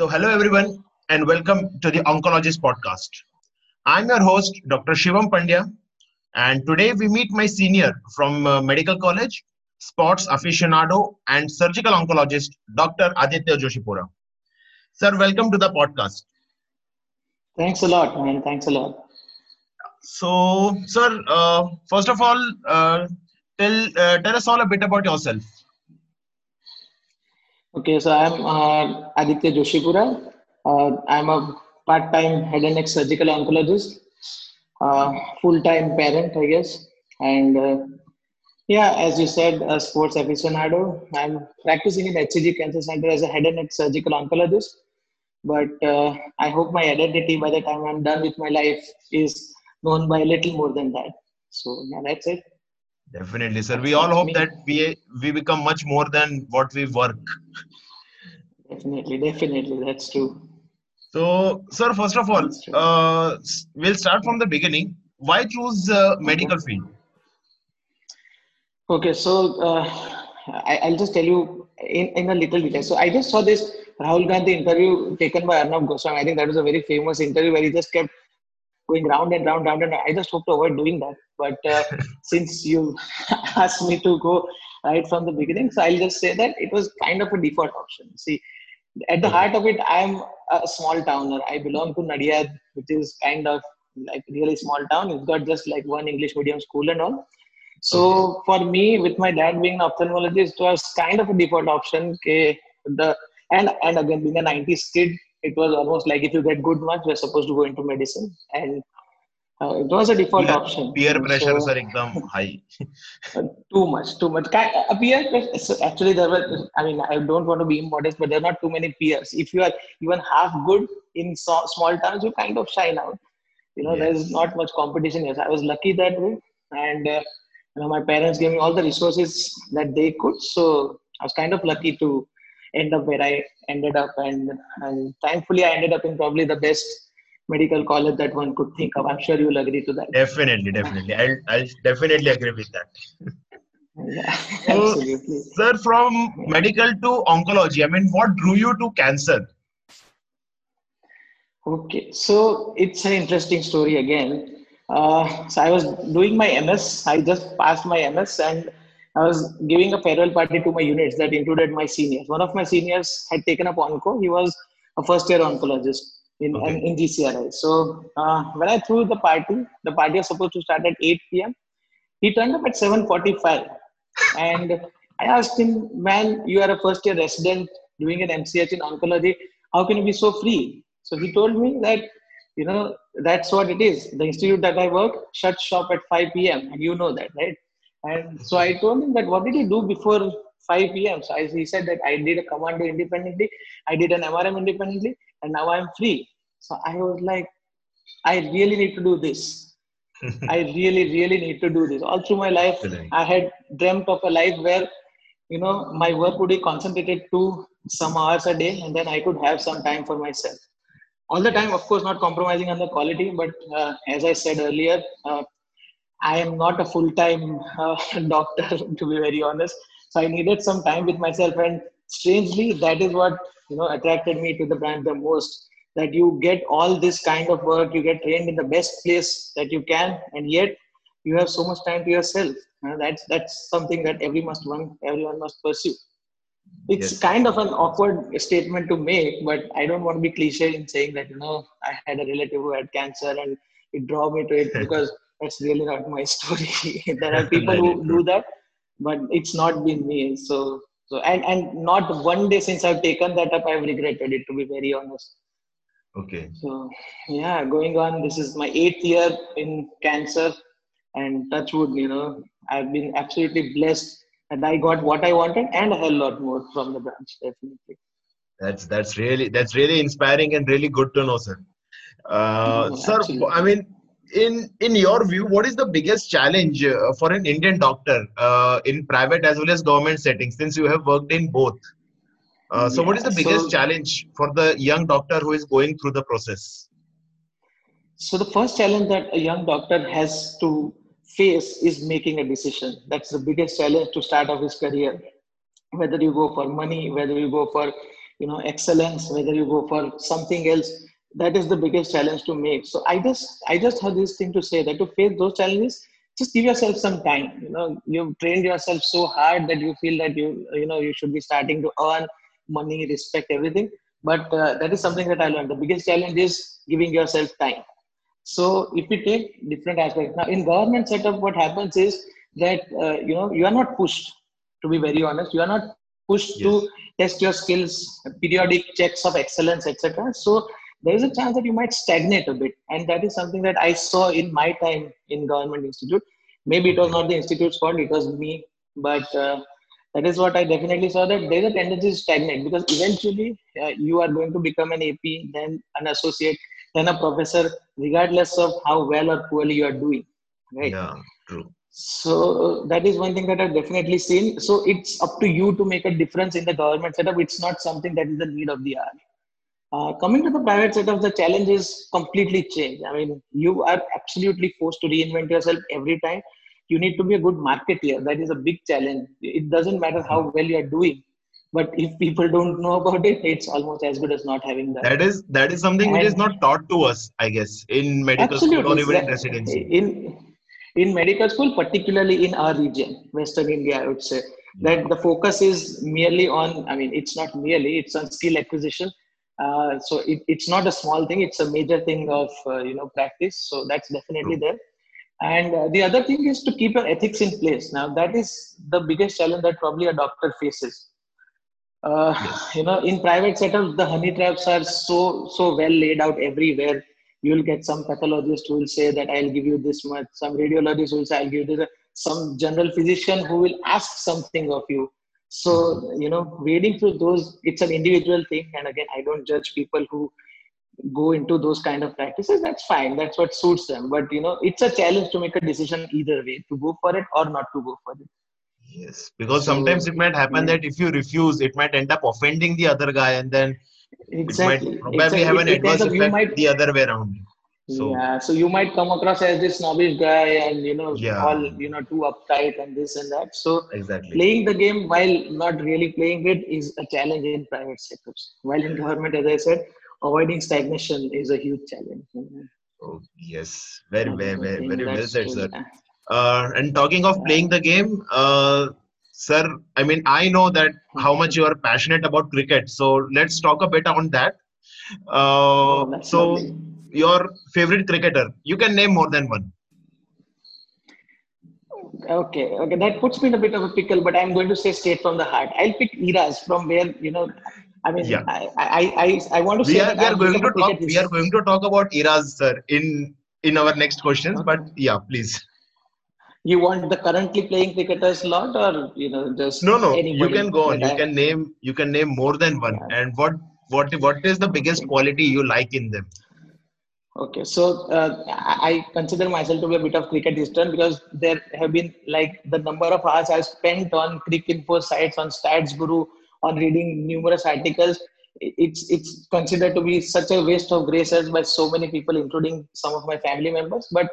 So, hello everyone, and welcome to the Oncologist podcast. I'm your host, Dr. Shivam Pandya, and today we meet my senior from uh, Medical College, sports aficionado, and surgical oncologist, Dr. Aditya Joshipura. Sir, welcome to the podcast. Thanks a lot, man. Thanks a lot. So, sir, uh, first of all, uh, tell uh, tell us all a bit about yourself. Okay, so I'm uh, Aditya Joshipura. Uh, I'm a part-time head and neck surgical oncologist, uh, full-time parent, I guess, and uh, yeah, as you said, a sports aficionado. I'm practicing in HCG Cancer Center as a head and neck surgical oncologist. But uh, I hope my identity by the time I'm done with my life is known by a little more than that. So yeah, that's it. Definitely, sir. We all hope that we we become much more than what we work. Definitely, definitely, that's true. So, sir, first of all, uh, we'll start from the beginning. Why choose uh, medical field? Okay, so uh, I, will just tell you in, in a little detail. So I just saw this Rahul Gandhi interview taken by Arnab Goswami. I think that was a very famous interview where he just kept going round and round, round and round. I just hope to avoid doing that. But uh, since you asked me to go right from the beginning, so I'll just say that it was kind of a default option. See, at the heart of it, I'm a small towner. I belong to Nadiad, which is kind of like really small town. It's got just like one English medium school and all. So for me, with my dad being an ophthalmologist, it was kind of a default option. Okay, the and and again being a 90s kid, it was almost like if you get good marks, you're supposed to go into medicine. And uh, it was a default peer, option. Peer so, sir, ekdam high. too much, too much. Uh, peer pressure, actually, there were, I mean, I don't want to be immodest, but there are not too many peers. If you are even half good in so, small towns, you kind of shine out. You know, yes. there's not much competition. Yes, I was lucky that way. And, uh, you know, my parents gave me all the resources that they could. So I was kind of lucky to end up where I ended up. And, and thankfully, I ended up in probably the best medical college that one could think of. I'm sure you'll agree to that. Definitely, definitely. I'll, I'll definitely agree with that. yeah, so, absolutely. Sir, from medical to oncology, I mean, what drew you to cancer? Okay, so it's an interesting story again. Uh, so I was doing my MS. I just passed my MS, and I was giving a farewell party to my units that included my seniors. One of my seniors had taken up onco. He was a first year oncologist in, okay. in GCRI. So uh, when I threw the party, the party was supposed to start at 8 p.m. He turned up at 7:45, and I asked him, "Man, you are a first year resident doing an MCH in oncology. How can you be so free?" So he told me that you know that's what it is. The institute that I work shuts shop at 5 p.m. and you know that, right? And so I told him that what did you do before 5 p.m. So I, he said that I did a commando independently, I did an MRM independently, and now I'm free. So I was like, I really need to do this. I really, really need to do this. All through my life, I had dreamt of a life where, you know, my work would be concentrated to some hours a day, and then I could have some time for myself. All the time, of course, not compromising on the quality, but uh, as I said earlier, uh, I am not a full time uh, doctor, to be very honest. So I needed some time with myself, and strangely, that is what you know attracted me to the brand the most. That you get all this kind of work, you get trained in the best place that you can, and yet you have so much time to yourself. That's that's something that every must one everyone must pursue. It's yes. kind of an awkward statement to make, but I don't want to be cliche in saying that you know I had a relative who had cancer and it drove me to it because that's really not my story. there are people who do that, but it's not been me. So, so and and not one day since I've taken that up, I've regretted it. To be very honest. Okay. So yeah, going on. This is my eighth year in cancer, and touchwood, you know, I've been absolutely blessed, and I got what I wanted and a hell lot more from the branch, definitely. That's that's really that's really inspiring and really good to know, sir. Uh, sir, I mean, in in your view what is the biggest challenge uh, for an indian doctor uh, in private as well as government settings since you have worked in both? Uh, so yeah, what is the biggest so, challenge for the young doctor who is going through the process? So the first challenge that a young doctor has to face is making a decision. That's the biggest challenge to start off his career. Whether you go for money whether you go for you know excellence whether you go for something else that is the biggest challenge to make. So i just i just have this thing to say that to face those challenges just give yourself some time. You know you've trained yourself so hard that you feel that you you know you should be starting to earn money respect everything. But uh, that is something that i learned. The biggest challenge is giving yourself time. So if we take different aspects now in government setup what happens is that uh, you know you are not pushed to be very honest. You are not pushed yes. to test your skills periodic checks of excellence etc so there is a chance that you might stagnate a bit. And that is something that i saw in my time in government institute. Maybe it was not the institute's fault it was me. But uh, that is what i definitely saw that there's a tendency to stagnate. Because eventually uh, you are going to become an ap then an associate then a professor regardless of how well or poorly you are doing. Right? Yeah true. So that is one thing that i've definitely seen. So it's up to you to make a difference in the government setup. It's not something that is the need of the hour uh, coming to the private setup, the challenge is completely changed. I mean, you are absolutely forced to reinvent yourself every time. You need to be a good marketer. That is a big challenge. It doesn't matter how well you are doing, but if people don't know about it, it's almost as good as not having that. That is that is something and which is not taught to us, I guess, in medical school or even in residency. In in medical school, particularly in our region, Western India, I would say that the focus is merely on. I mean, it's not merely; it's on skill acquisition uh, so it, it's not a small thing; it's a major thing of uh, you know practice. So that's definitely there. And uh, the other thing is to keep your ethics in place. Now that is the biggest challenge that probably a doctor faces. Uh, yes. You know, in private setups, the honey traps are so so well laid out everywhere. You'll get some pathologist who will say that I'll give you this much. Some radiologist will say I'll give you this. Some general physician who will ask something of you so you know wading through those it's an individual thing and again i don't judge people who go into those kind of practices that's fine that's what suits them but you know it's a challenge to make a decision either way to go for it or not to go for it yes because so, sometimes it might happen yeah. that if you refuse it might end up offending the other guy and then exactly. it might probably exactly. have an it adverse effect might, the other way around so, yeah, so you might come across as this snobbish guy and you know yeah. all you know too uptight and this and that. So exactly playing the game while not really playing it is a challenge in private sectors. While in government, as I said, avoiding stagnation is a huge challenge. Oh yes, very very very very well said, sir. Uh, and talking of playing the game, uh, sir, I mean I know that how much you are passionate about cricket. So let's talk a bit on that. Uh, oh, so. Lovely your favorite cricketer. You can name more than one. Okay, okay, that puts me in a bit of a pickle, but I'm going to say straight from the heart. I'll pick Eras from where you know. I mean, yeah. I, I, I, I want to we say are, we are going to talk. We are going to talk about Eras, sir, in in our next questions. Okay. But yeah, please. You want the currently playing cricketers lot, or you know, just no, no. You can go on. You can name. You can name more than one. Yeah. And what what what is the biggest quality you like in them? Okay, so uh, I consider myself to be a bit of cricket historian because there have been like the number of hours I've spent on cricket info sites, on Stats Guru, on reading numerous articles. It's it's considered to be such a waste of graces by so many people, including some of my family members. But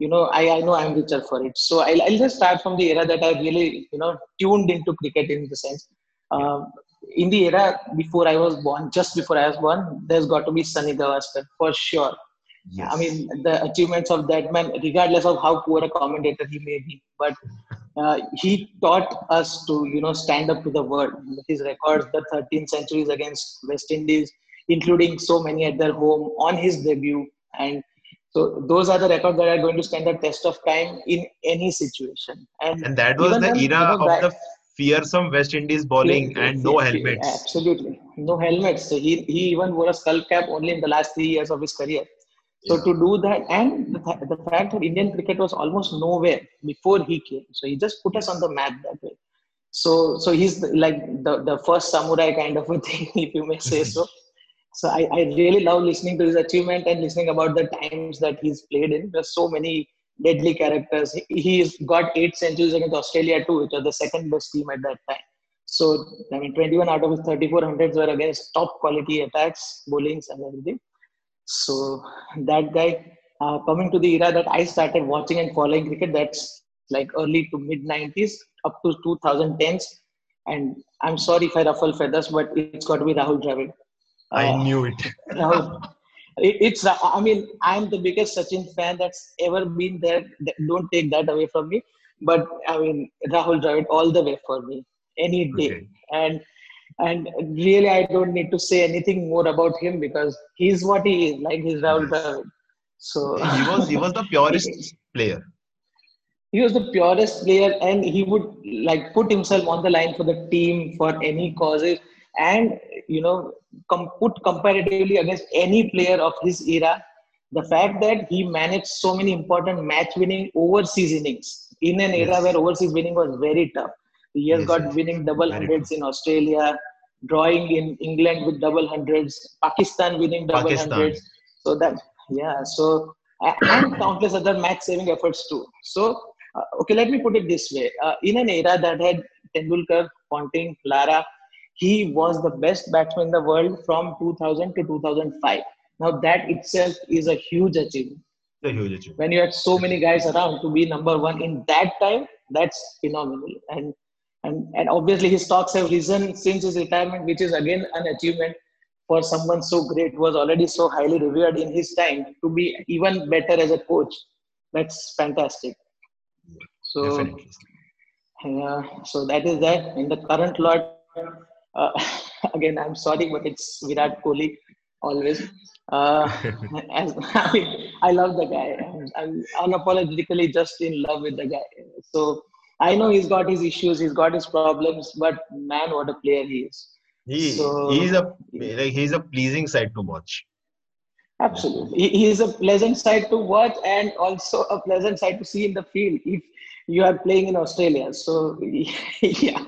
you know, I, I know I'm richer for it. So I'll, I'll just start from the era that I really you know tuned into cricket in the sense. Um, in the era before I was born, just before I was born, there's got to be Sunny Gavaskar for sure Yes. I mean, the achievements of that man, regardless of how poor a commentator he may be, but uh, he taught us to, you know, stand up to the world. His records, the 13 centuries against West Indies, including so many at their home on his debut. And so those are the records that are going to stand the test of time in any situation. And, and that was the era of the fearsome West Indies bowling yeah, and no helmets. Absolutely. No helmets. So he, he even wore a skull cap only in the last three years of his career. So yeah. to do that, and the, th- the fact that Indian cricket was almost nowhere before he came, so he just put us on the map that way. So so he's the, like the, the first samurai kind of a thing, if you may say so. So I, I really love listening to his achievement and listening about the times that he's played in. There's so many deadly characters. He, he's got eight centuries against Australia too, which was the second best team at that time. So I mean, 21 out of his 34 hundreds were against top quality attacks, bowlings, and everything. So that guy, uh, coming to the era that I started watching and following cricket, that's like early to mid 90s up to 2010s. and I'm sorry if I ruffle feathers, but it's got to be Rahul Dravid. I uh, knew it. Rahul. It's, I mean, I'm the biggest Sachin fan that's ever been there. Don't take that away from me. But I mean, Rahul Dravid all the way for me, any day. Okay. And and really, I don't need to say anything more about him because he's what he is, like he's Rahul yes. Dravid. So he was he was the purest player he was the purest player and he would like put himself on the line for the team for any causes and you know com- put comparatively against any player of his era the fact that he managed so many important match winning overseas innings in an era where overseas winning was very tough he has yes, got yes. winning double hundreds in australia drawing in england with double hundreds pakistan winning double pakistan. hundreds so that yeah so and countless other match saving efforts too so uh, okay, let me put it this way. Uh, in an era that had Tendulkar, Ponting, Lara, he was the best batsman in the world from 2000 to 2005. Now that itself is a huge achievement. A huge achievement. When you had so many guys around to be number one in that time, that's phenomenal. And and and obviously his stocks have risen since his retirement, which is again an achievement for someone so great was already so highly revered in his time to be even better as a coach. That's fantastic. So, uh, so that is that. In the current lot, uh, again, I'm sorry, but it's Virat Kohli always. Uh, as, I, mean, I love the guy. I'm, I'm unapologetically just in love with the guy. So I know he's got his issues, he's got his problems, but man, what a player he is. He, so, he's a like he's a pleasing sight to watch. Absolutely, he, he is a pleasant sight to watch and also a pleasant sight to see in the field. If you are playing in Australia. So yeah,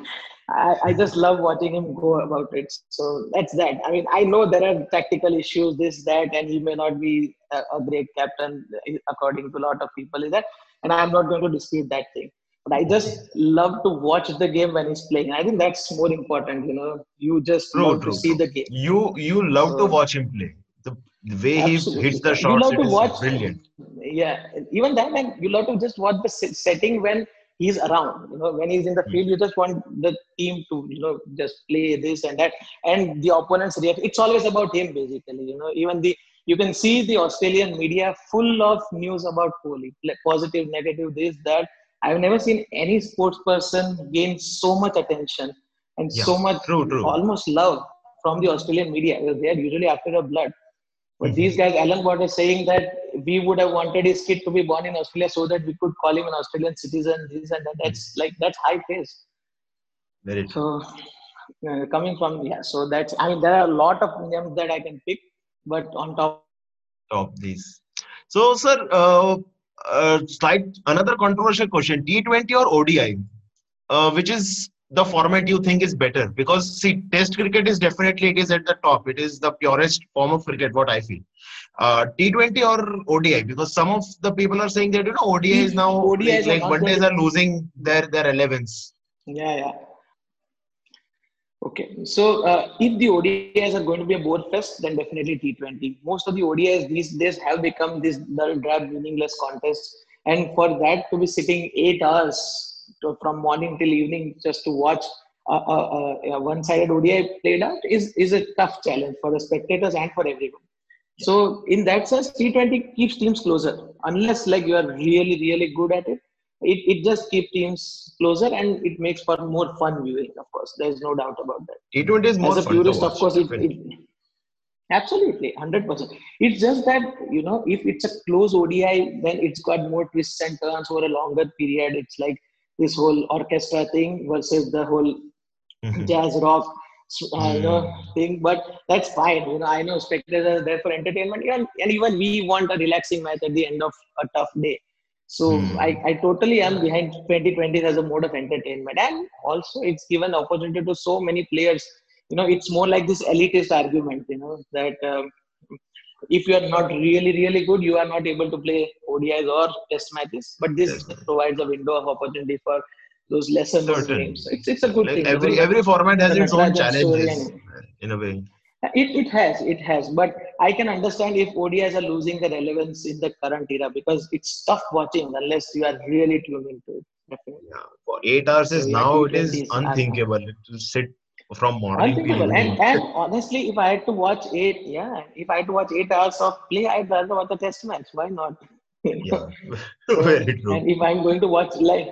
I, I, just love watching him go about it. So that's that. I mean, I know there are tactical issues, this, that, and he may not be a, a great captain according to a lot of people. Is that, and I'm not going to dispute that thing. But I just love to watch the game when he's playing. I think that's more important. You know, you just true, love true, to see the game. You you love so, to watch him play. The, the way Absolutely. he hits the shots, you love to watch, brilliant yeah even that, and you love to just watch the setting when he's around you know when he's in the hmm. field you just want the team to you know just play this and that and the opponents react it's always about him basically you know even the you can see the australian media full of news about kohli like positive negative this that i've never seen any sports person gain so much attention and yeah, so much true, true. almost love from the australian media they are usually after a blood but mm-hmm. these guys, Alan Watt is saying that we would have wanted his kid to be born in Australia so that we could call him an Australian citizen. This and that. That's mm-hmm. like that's high praise. Very true. So uh, coming from yeah, so that's I mean there are a lot of names that I can pick, but on top top these. So sir, uh, uh, slight another controversial question: T20 or ODI, uh, which is the format you think is better? Because see test cricket is definitely it is at the top. It is the purest form of cricket what i feel. Uh, t20 or odi because some of the people are saying that you know odi is now ODI like, like one days are losing their their 11s yeah yeah okay so uh, if the odis are going to be a board fest then definitely t20 most of the odis these days have become this dull drab meaningless contest and for that to be sitting eight hours to, from morning till evening just to watch a, a, a one-sided ODI played out is, is a tough challenge for the spectators and for everyone. So in that sense, T20 keeps teams closer. Unless like you are really, really good at it, it, it just keeps teams closer and it makes for more fun viewing, of course. There's no doubt about that. T20 is more As a purist, of course, it, it, absolutely 100% it's just that you know if it's a close odi then it's got more twists and turns over a longer period it's like this whole orchestra thing versus the whole mm-hmm. jazz rock uh, you know mm. thing but that's fine you know i know spectators are there for entertainment and, and even we want a relaxing match at the end of a tough day so mm. I, I totally am behind 2020 as a mode of entertainment. And also it's given opportunity to so many players. You know it's more like this elitist argument you know that um, if you are not really really good you are not able to play odis or test matches. But this yes. provides a window of opportunity for those lesser known games it's, it's a good like thing every every format has its own challenges in a way it, it has it has but i can understand if odis are losing the relevance in the current era because it's tough watching unless you are really tuned into it Definitely. Yeah, for eight hours is now it is unthinkable to sit from morning unthinkable. And, and honestly, if I had to watch eight, yeah, if I had to watch eight hours of play, I'd rather watch a test match. Why not? yeah, very true. And if I'm going to watch like,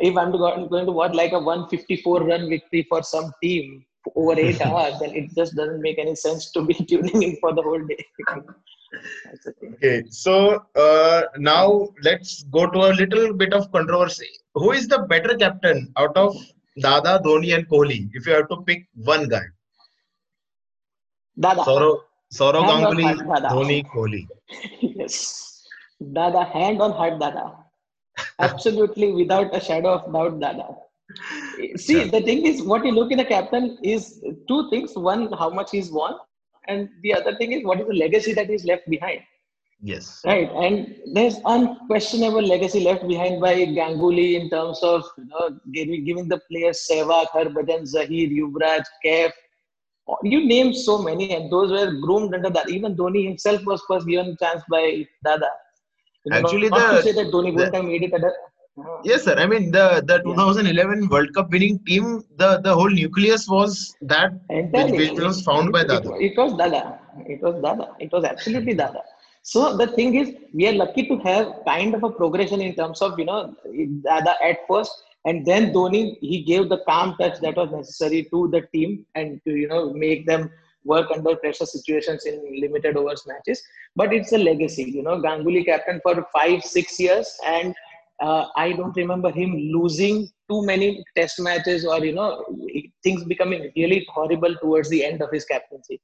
if I'm going to watch like a 154 run victory for some team over eight hours, then it just doesn't make any sense to be tuning in for the whole day. okay, so uh, now let's go to a little bit of controversy. Who is the better captain out of Dada, Dhoni, and Kohli? If you have to pick one guy, Dada. Saurav, Sourav Ganguly, Dhoni, Kohli. yes, Dada, hand on heart, Dada. Absolutely, without a shadow of doubt, Dada. See, yeah. the thing is, what you look in a captain is two things. One, how much he's won, and the other thing is what is the legacy that is left behind yes right and there's unquestionable legacy left behind by ganguly in terms of you know giving, giving the players Sehwag, Harbhajan, Zaheer, Yuvraj, Kaif. You name so many, and those were groomed under that. Even Dhoni himself was first given chance by Dada. You know, Actually, not the, to say that Dhoni wouldn't have made it a, Yes, sir. I mean, the the 2011 yeah. World Cup winning team, the the whole nucleus was that Entirely. which, was found by Dada. It, it, was Dada. It was Dada. It was absolutely Dada. So the thing is, we are lucky to have kind of a progression in terms of you know Dada at first, and then Dhoni he gave the calm touch that was necessary to the team and to you know make them work under pressure situations in limited overs matches. But it's a legacy, you know. Ganguly captain for five six years and uh, I don't remember him losing too many test matches or, you know, things becoming really horrible towards the end of his captaincy.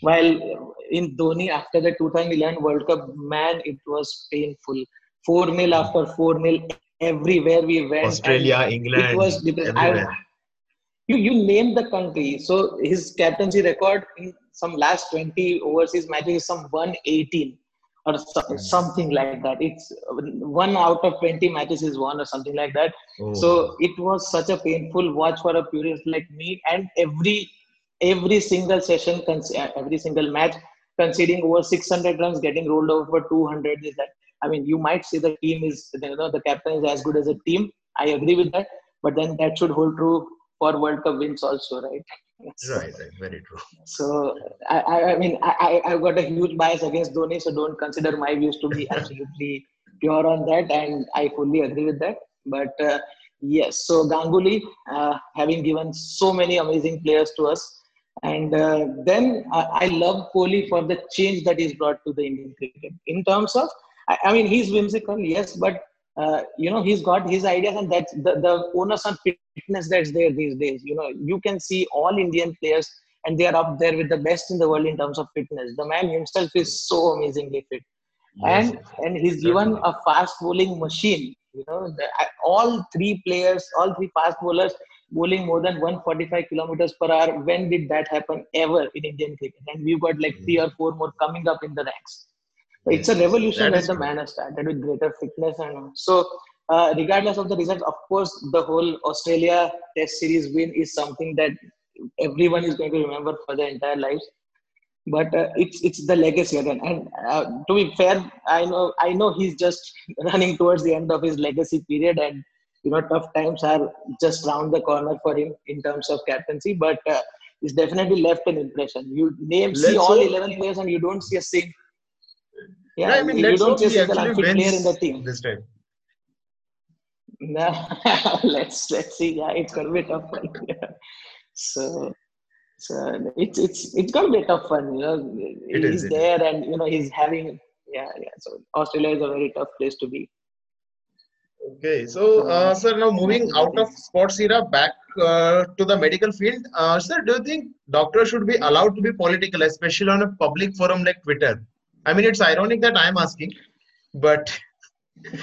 While in Dhoni, after the 2011 World Cup, man, it was painful. 4 0 after 4 0 everywhere we went. Australia, England. It was you, you name the country. So his captaincy record in some last 20 overseas matches is some 118 or so, something like that. It's one out of 20 matches is won or something like that. Oh. So it was such a painful watch for a purist like me. And every every single session, uh, every single match, conceding over 600 runs, getting rolled over for 200 is that. I mean, you might say the team is, you know, the captain is as good as a team. I agree with that. But then that should hold true for World Cup wins also, right? Right, right, very true. So I, I mean, I, I've got a huge bias against Dhoni, so don't consider my views to be absolutely pure on that, and I fully agree with that. But uh, yes, so Ganguly, uh, having given so many amazing players to us, and uh, then I love Kohli for the change that he's brought to the Indian cricket in terms of, I, I mean, he's whimsical, yes, but uh, you know he's got his ideas and that's the, the onus on fitness that's there these days. You know you can see all indian players and they are up there with the best in the world in terms of fitness. The man himself is so amazingly fit. Yes. and and he's given a fast bowling machine you know the, all three players all three fast bowlers bowling more than 145 kilometers per hour. When did that happen ever in indian cricket? And we've got like three or four more coming up in the ranks it's a revolution that, that the man has started with greater fitness and so uh, regardless of the results of course the whole australia test series win is something that everyone is going to remember for their entire lives. But uh, it's it's the legacy again and uh, to be fair i know i know he's just running towards the end of his legacy period and you know tough times are just round the corner for him in terms of captaincy. But uh, he's definitely left an impression. You name Let's see all 11 players and you don't see a single yeah, I mean, just see the unfit player in the team this time. No, let's let's see. Yeah, it's gonna be tough. Yeah. So, so it's it's it's gonna be tough fun. You know, it he's is, there, and you know he's having. Yeah, yeah. So Australia is a very tough place to be. Okay, so uh, sir, now moving out of sports era back uh, to the medical field, uh, sir, do you think doctors should be allowed to be political, especially on a public forum like Twitter? I mean, it's ironic that I'm asking, but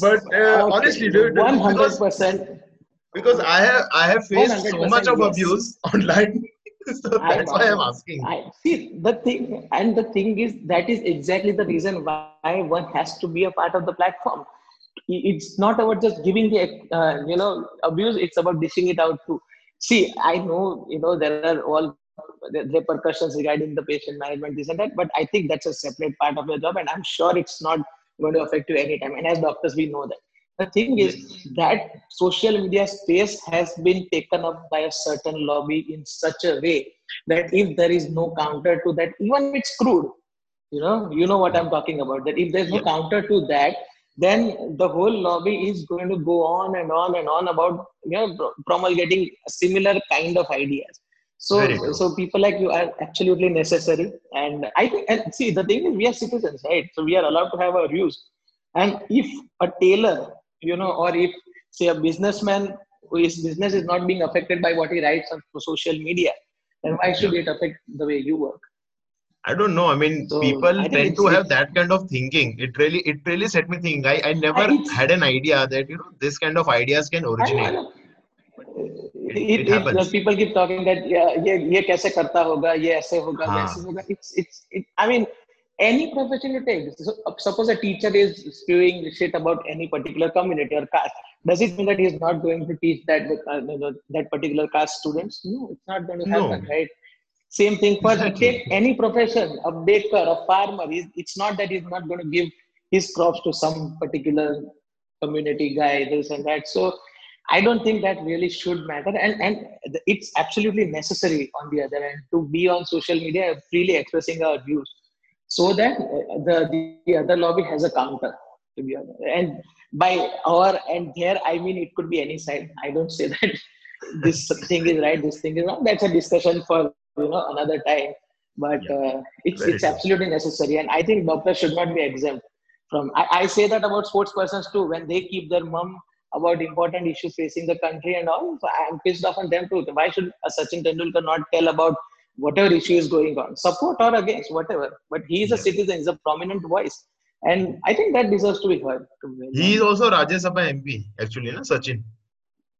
but uh, honestly, dude, one hundred percent. Because I have I have faced so much of yes. abuse online. so that's why I'm asking. I see the thing, and the thing is that is exactly the reason why one has to be a part of the platform. It's not about just giving the uh, you know abuse; it's about dishing it out too. See, I know you know there are all repercussions regarding the patient management, this and that. But I think that's a separate part of your job, and I'm sure it's not going to affect you anytime. And as doctors, we know that. The thing is that social media space has been taken up by a certain lobby in such a way that if there is no counter to that, even if it's crude, you know, you know what I'm talking about. That if there's no counter to that, then the whole lobby is going to go on and on and on about you know promulgating similar kind of ideas. So, so people like you are absolutely necessary. And I think, and see, the thing is, we are citizens, right? So we are allowed to have our views. And if a tailor you know, or if say a businessman whose business is not being affected by what he writes on social media, then why should it affect the way you work? I don't know. I mean, so people I tend to have that kind of thinking. It really, it really set me thinking. I, I never had an idea that you know this kind of ideas can originate It, it, it, people keep talking that yeah, ये ये कैसे करता होगा ये ऐसे होगा वैसे होगा it's it's it, I mean any profession you take. So, suppose a teacher is spewing shit about any particular community or caste. Does it mean that he's not going to teach that uh, that particular caste students? No, it's not going to happen, no. right? Same thing for exactly. take any profession, a baker, a farmer. it's not that he's not going to give his crops to some particular community guy, this and that. So I don't think that really should matter, and and it's absolutely necessary on the other end to be on social media freely expressing our views so that uh, the, the other lobby has a counter to be honest. And by our and there i mean it could be any side. I don't say that this thing is right this thing is wrong. That's a discussion for you know another time. But uh, it's it's absolutely necessary. And i think doctors should not be exempt from I, I say that about sports persons too. When they keep their mum about important issues facing the country and all so i'm pissed off on them too why should a sachin tendulkar not tell about whatever issue is going on, support or against, whatever. But he is a citizen, he's a prominent voice. And I think that deserves to be heard. He is also Rajya Sabha MP, actually, no, Sachin.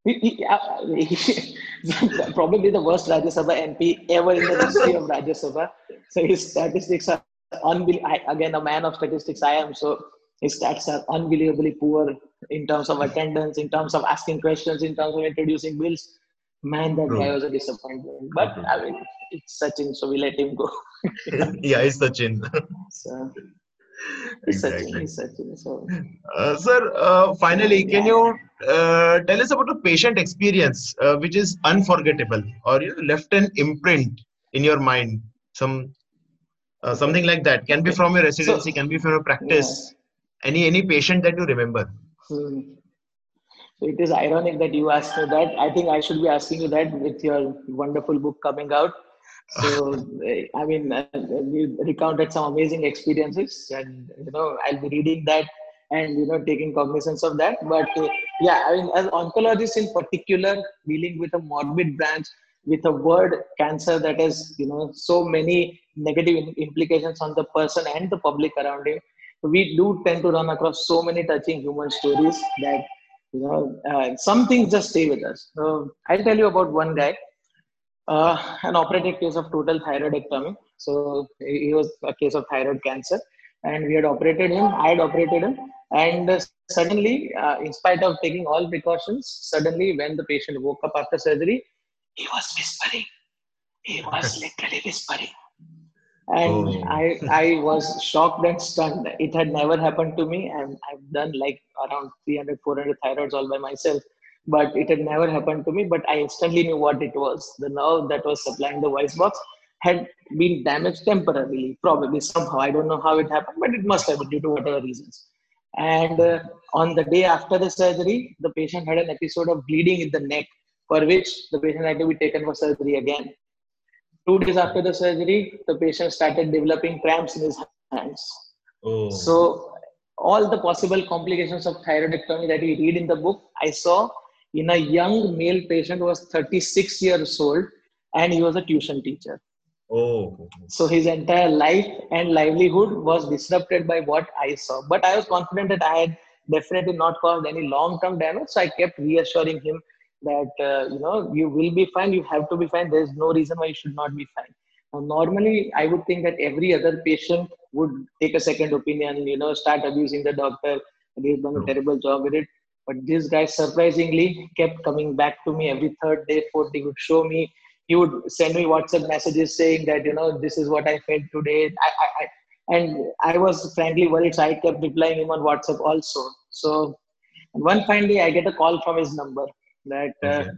He, he, uh, he, probably the worst Rajya Sabha MP ever in the history of Rajya Sabha. So his statistics are unbelievable. Again, a man of statistics I am. So his stats are unbelievably poor in terms of attendance, in terms of asking questions, in terms of introducing bills. Man, that guy was a disappointment. But I mean, it's Sachin, so we let him go. yeah, it's Sachin. so, exactly. Sachin, Sachin. So. Uh, sir, uh, finally, can you uh, tell us about a patient experience uh, which is unforgettable or you know, left an imprint in your mind? Some uh, something like that can be from your residency, so, can be from your practice. Yeah. Any any patient that you remember? Hmm. So it is ironic that you asked me that. I think I should be asking you that with your wonderful book coming out. So I mean, uh, you recounted some amazing experiences, and you know I'll be reading that and you know taking cognizance of that. But uh, yeah, I mean, as oncologists in particular, dealing with a morbid branch with a word cancer that has you know so many negative implications on the person and the public around him we do tend to run across so many touching human stories that you know uh, some things just stay with us. So i'll tell you about one guy uh, an operated case of total thyroidectomy. So he was a case of thyroid cancer and we had operated him i had operated him and suddenly uh, in spite of taking all precautions suddenly when the patient woke up after surgery he was whispering. He was literally whispering and oh. I I was shocked and stunned. It had never happened to me, and I've done like around 300, 400 thyroids all by myself, but it had never happened to me. But I instantly knew what it was. The nerve that was supplying the voice box had been damaged temporarily, probably somehow. I don't know how it happened, but it must have been due to whatever reasons. And uh, on the day after the surgery, the patient had an episode of bleeding in the neck, for which the patient had to be taken for surgery again Two days after the surgery, the patient started developing cramps in his hands. Oh. So, all the possible complications of thyroidectomy that we read in the book, I saw in a young male patient who was 36 years old and he was a tuition teacher. Oh. So his entire life and livelihood was disrupted by what I saw. But I was confident that I had definitely not caused any long term damage. So I kept reassuring him that uh, you know you will be fine you have to be fine there's no reason why you should not be fine now, normally i would think that every other patient would take a second opinion you know start abusing the doctor he's done a terrible job with it but this guy surprisingly kept coming back to me every third day fourth he would show me he would send me whatsapp messages saying that you know this is what i felt today i i, and I was frankly worried. So I kept replying him on WhatsApp also. So one fine day, I get a call from his number that, uh, okay.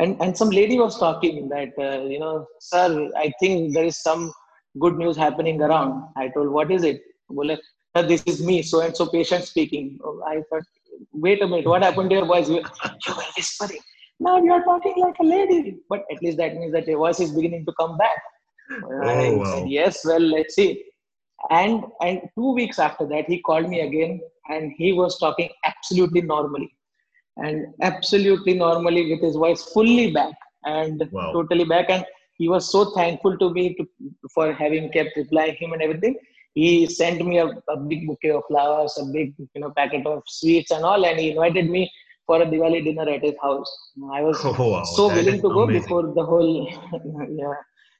and and some lady was talking that uh, you know, sir, I think there is some good news happening around. I told, what is it? Well, this is me, so and so patient speaking. Oh, I thought, wait a minute, what happened to your voice? You were whispering. Now you are talking like a lady. But at least that means that your voice is beginning to come back. Oh, I wow. said, yes, well, let's see. And and two weeks after that, he called me again and he was talking absolutely normally. And absolutely normally with his voice fully back and wow. totally back. And he was so thankful to me to, for having kept replying him and everything he sent me a, a, big bouquet of flowers, a big you know packet of sweets and all, and he invited me for a Diwali dinner at his house. I was oh, wow. so that willing to go amazing. before the whole yeah.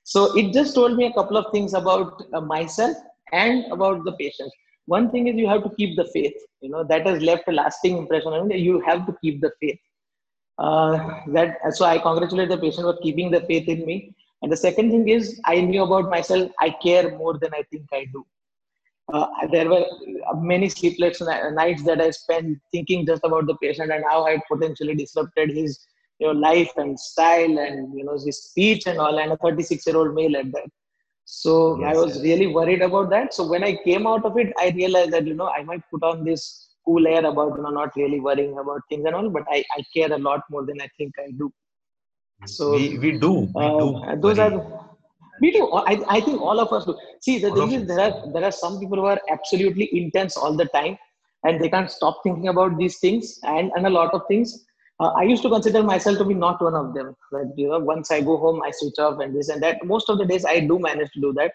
So it just told me a couple of things about uh, myself and about the patient. One thing is you have to keep the faith. You know that has left a lasting impression. I mean, you have to keep the faith. Uh, that so I congratulate the patient for keeping the faith in me. And the second thing is I knew about myself. I care more than I think I do uh, there were many sleepless nights that I spent thinking just about the patient and how I potentially disrupted his you know life and style and you know his speech and all and a 36 year old male at that so yes, i was yes. really worried about that so when i came out of it i realized that you know i might put on this cool air about you know not really worrying about things and all but i, I care a lot more than i think i do so we, we do we uh, do those worry. are me too. I, I think all of us do. See, the all thing is, there are there are some people who are absolutely intense all the time, and they can't stop thinking about these things and and a lot of things. Uh, I used to consider myself to be not one of them. That you know, once I go home, I switch off and this and that. Most of the days, I do manage to do that.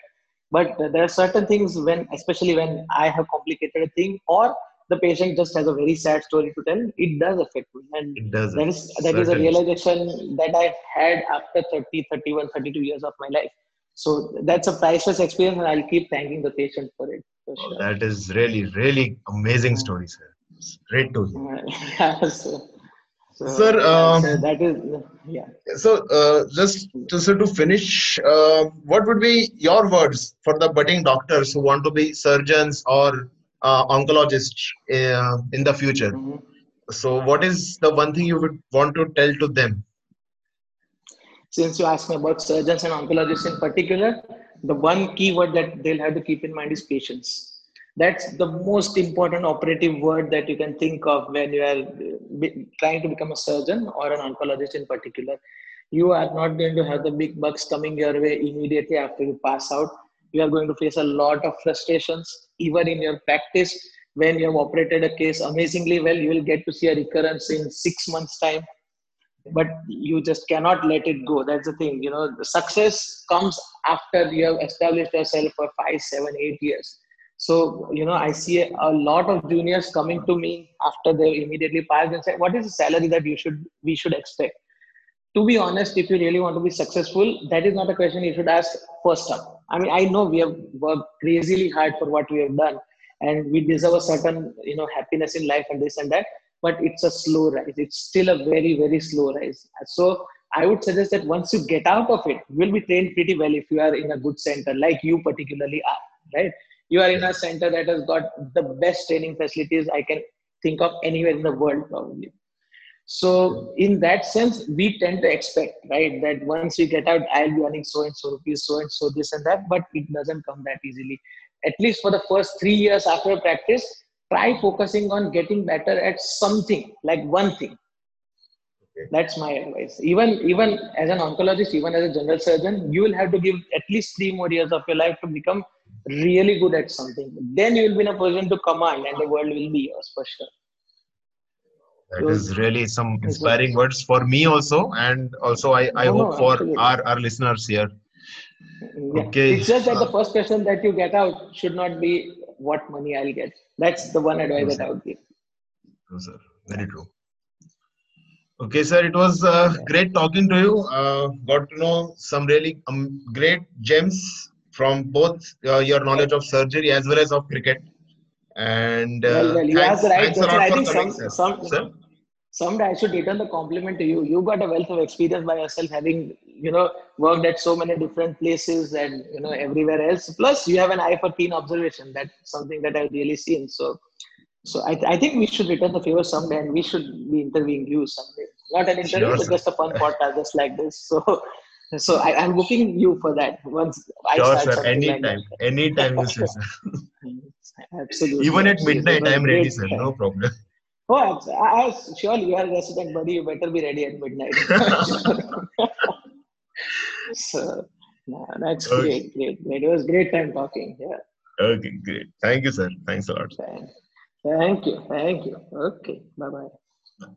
But there are certain things when, especially when I have complicated a thing or the patient just has a very sad story to tell, it does affect me. And it does. That is, that is a realization that I had after 30, 31, 32 years of my life so that's a priceless experience, and I'll keep thanking the patient for it. For sure. oh, that is really, really amazing story, sir. It's great to hear. so, sir, um, so that is yeah. So uh, just to, so to finish, uh, what would be your words for the budding doctors who want to be surgeons or uh, oncologists uh, in the future? Mm-hmm. So, what is the one thing you would want to tell to them? since you asked me about surgeons and oncologists in particular, the one key word that they'll have to keep in mind is patience. That's the most important operative word that you can think of when you are uh, trying to become a surgeon or an oncologist in particular. You are not going to have the big bucks coming your way immediately after you pass out. You are going to face a lot of frustrations, even in your practice. When you have operated a case amazingly well, you will get to see a recurrence in six months' time but you just cannot let it go that's the thing you know the success comes after you have established yourself for five seven eight years so you know i see a lot of juniors coming to me after they immediately passed and say what is the salary that you should we should expect to be honest if you really want to be successful that is not a question you should ask first up i mean i know we have worked crazily hard for what we have done and we deserve a certain you know happiness in life and this and that but it's a slow rise. It's still a very, very slow rise. So I would suggest that once you get out of it, you will be trained pretty well if you are in a good center, like you particularly are, right? You are in a center that has got the best training facilities I can think of anywhere in the world, probably. So in that sense, we tend to expect, right, that once you get out, I'll be earning so and so rupees, so and so this and that, but it doesn't come that easily. At least for the first three years after practice, try focusing on getting better at something like one thing okay. that's my advice even even as an oncologist even as a general surgeon you will have to give at least three more years of your life to become really good at something then you will be in a position to command and the world will be yours for sure that so, is really some inspiring words for me also and also i, I no, hope no, for our, our listeners here yeah. okay it's just that the first question that you get out should not be what money i'll get that's the one advice that I would give. True, sir. Very true. Okay, sir. It was uh, great talking to you. Uh, got to know some really um, great gems from both uh, your knowledge of surgery as well as of cricket. And uh, well, well, you thanks, right. lot for coming, some, sir. Some, sir? someday I should return the compliment to you. You got a wealth of experience by yourself, having you know worked at so many different places and you know everywhere else. Plus, you have an eye for keen observation. That's something that I've really seen. So, so I, I think we should return the favor someday, and we should be interviewing you someday. Not an interview, sure, but just a fun podcast, just like this. So. So I, am booking you for that once I sure, start sir. Anytime, like anytime, sir. Absolutely. Even at midnight, I'm ready, sir. No problem. Oh, I, I, surely you are a resident, buddy. You better be ready at midnight. so, no, that's okay. great, great, great. It was great time talking. Yeah. Okay, great. Thank you, sir. Thanks a lot. Thank, thank you. Thank you. Okay. Bye bye.